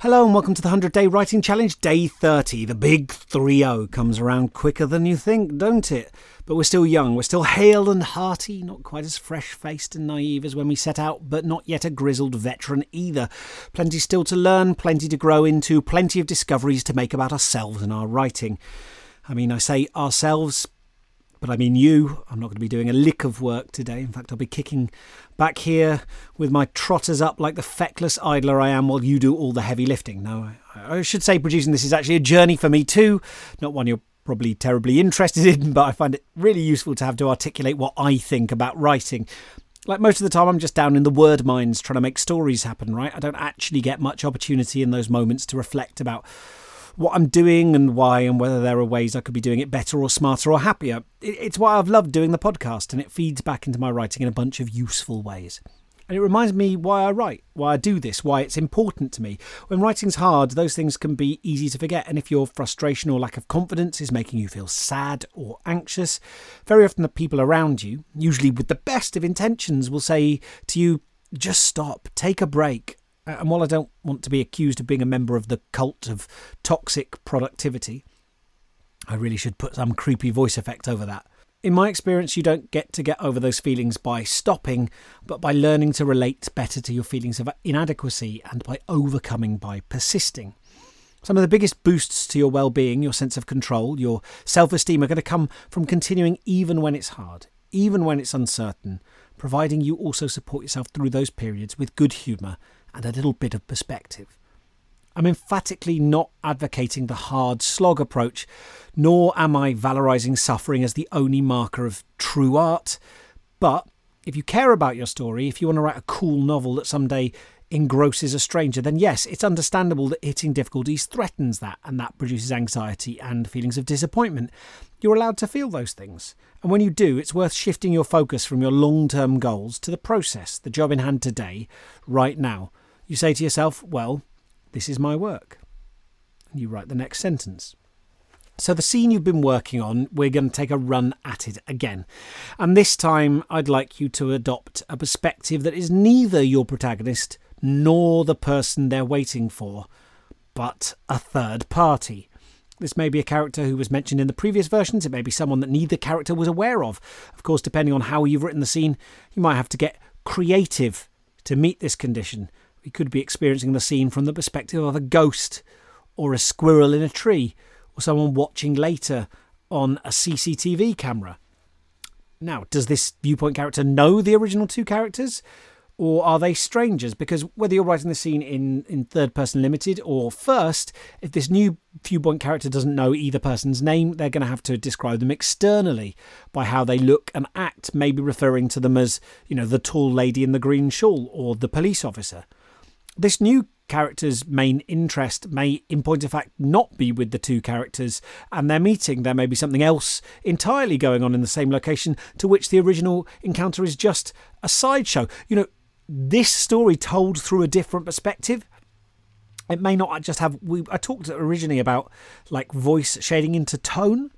Hello and welcome to the 100 Day Writing Challenge, day 30. The big 3 0 comes around quicker than you think, don't it? But we're still young, we're still hale and hearty, not quite as fresh faced and naive as when we set out, but not yet a grizzled veteran either. Plenty still to learn, plenty to grow into, plenty of discoveries to make about ourselves and our writing. I mean, I say ourselves, but I mean you. I'm not going to be doing a lick of work today. In fact, I'll be kicking back here with my trotters up like the feckless idler I am while you do all the heavy lifting. No, I, I should say producing this is actually a journey for me too, not one you're probably terribly interested in, but I find it really useful to have to articulate what I think about writing. Like most of the time, I'm just down in the word mines trying to make stories happen, right? I don't actually get much opportunity in those moments to reflect about what I'm doing and why, and whether there are ways I could be doing it better or smarter or happier. It's why I've loved doing the podcast, and it feeds back into my writing in a bunch of useful ways. And it reminds me why I write, why I do this, why it's important to me. When writing's hard, those things can be easy to forget. And if your frustration or lack of confidence is making you feel sad or anxious, very often the people around you, usually with the best of intentions, will say to you, just stop, take a break, Uh, and while I don't want to be accused of being a member of the cult of toxic productivity, I really should put some creepy voice effect over that. In my experience, you don't get to get over those feelings by stopping, but by learning to relate better to your feelings of inadequacy and by overcoming by persisting. Some of the biggest boosts to your well being, your sense of control, your self esteem are going to come from continuing even when it's hard, even when it's uncertain, providing you also support yourself through those periods with good humour and a little bit of perspective. I'm emphatically not advocating the hard slog approach, nor am I valorising suffering as the only marker of true art. But if you care about your story, if you want to write a cool novel that someday engrosses a stranger, then yes, it's understandable that hitting difficulties threatens that, and that produces anxiety and feelings of disappointment. You're allowed to feel those things. And when you do, it's worth shifting your focus from your long term goals to the process, the job in hand today, right now. You say to yourself, well, this is my work. And you write the next sentence. So, the scene you've been working on, we're going to take a run at it again. And this time, I'd like you to adopt a perspective that is neither your protagonist nor the person they're waiting for, but a third party. This may be a character who was mentioned in the previous versions, it may be someone that neither character was aware of. Of course, depending on how you've written the scene, you might have to get creative to meet this condition. We could be experiencing the scene from the perspective of a ghost, or a squirrel in a tree, or someone watching later on a CCTV camera. Now, does this viewpoint character know the original two characters? Or are they strangers? Because whether you're writing the scene in, in third person limited or first, if this new viewpoint character doesn't know either person's name, they're going to have to describe them externally by how they look and act, maybe referring to them as, you know, the tall lady in the green shawl or the police officer. This new character's main interest may, in point of fact, not be with the two characters and their meeting. There may be something else entirely going on in the same location to which the original encounter is just a sideshow. You know, this story told through a different perspective. It may not just have. We I talked originally about like voice shading into tone.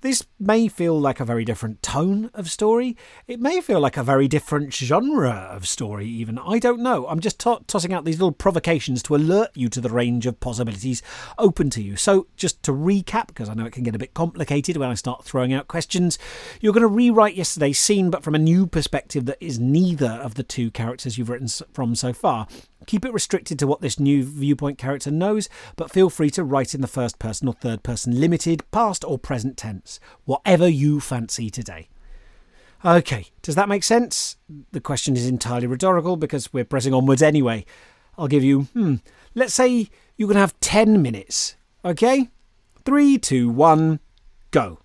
This may feel like a very different tone of story. It may feel like a very different genre of story, even. I don't know. I'm just to- tossing out these little provocations to alert you to the range of possibilities open to you. So, just to recap, because I know it can get a bit complicated when I start throwing out questions, you're going to rewrite yesterday's scene, but from a new perspective that is neither of the two characters you've written from so far. Keep it restricted to what this new viewpoint character knows, but feel free to write in the first person or third person limited, past or present tense, whatever you fancy today. Okay, does that make sense? The question is entirely rhetorical because we're pressing onwards anyway. I'll give you, hmm, let's say you can have 10 minutes. Okay? Three, two, one, go.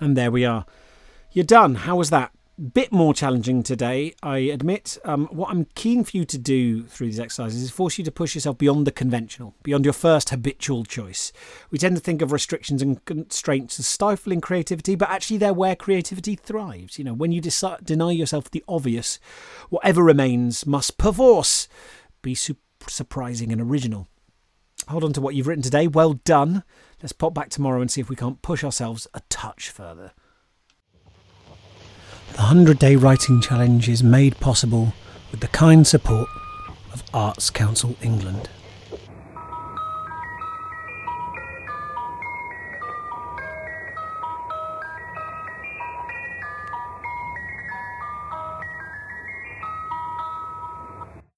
And there we are. You're done. How was that? Bit more challenging today, I admit. Um, what I'm keen for you to do through these exercises is force you to push yourself beyond the conventional, beyond your first habitual choice. We tend to think of restrictions and constraints as stifling creativity, but actually they're where creativity thrives. You know, when you decide, deny yourself the obvious, whatever remains must perforce be su- surprising and original. Hold on to what you've written today. Well done. Let's pop back tomorrow and see if we can't push ourselves a touch further. The 100 Day Writing Challenge is made possible with the kind support of Arts Council England.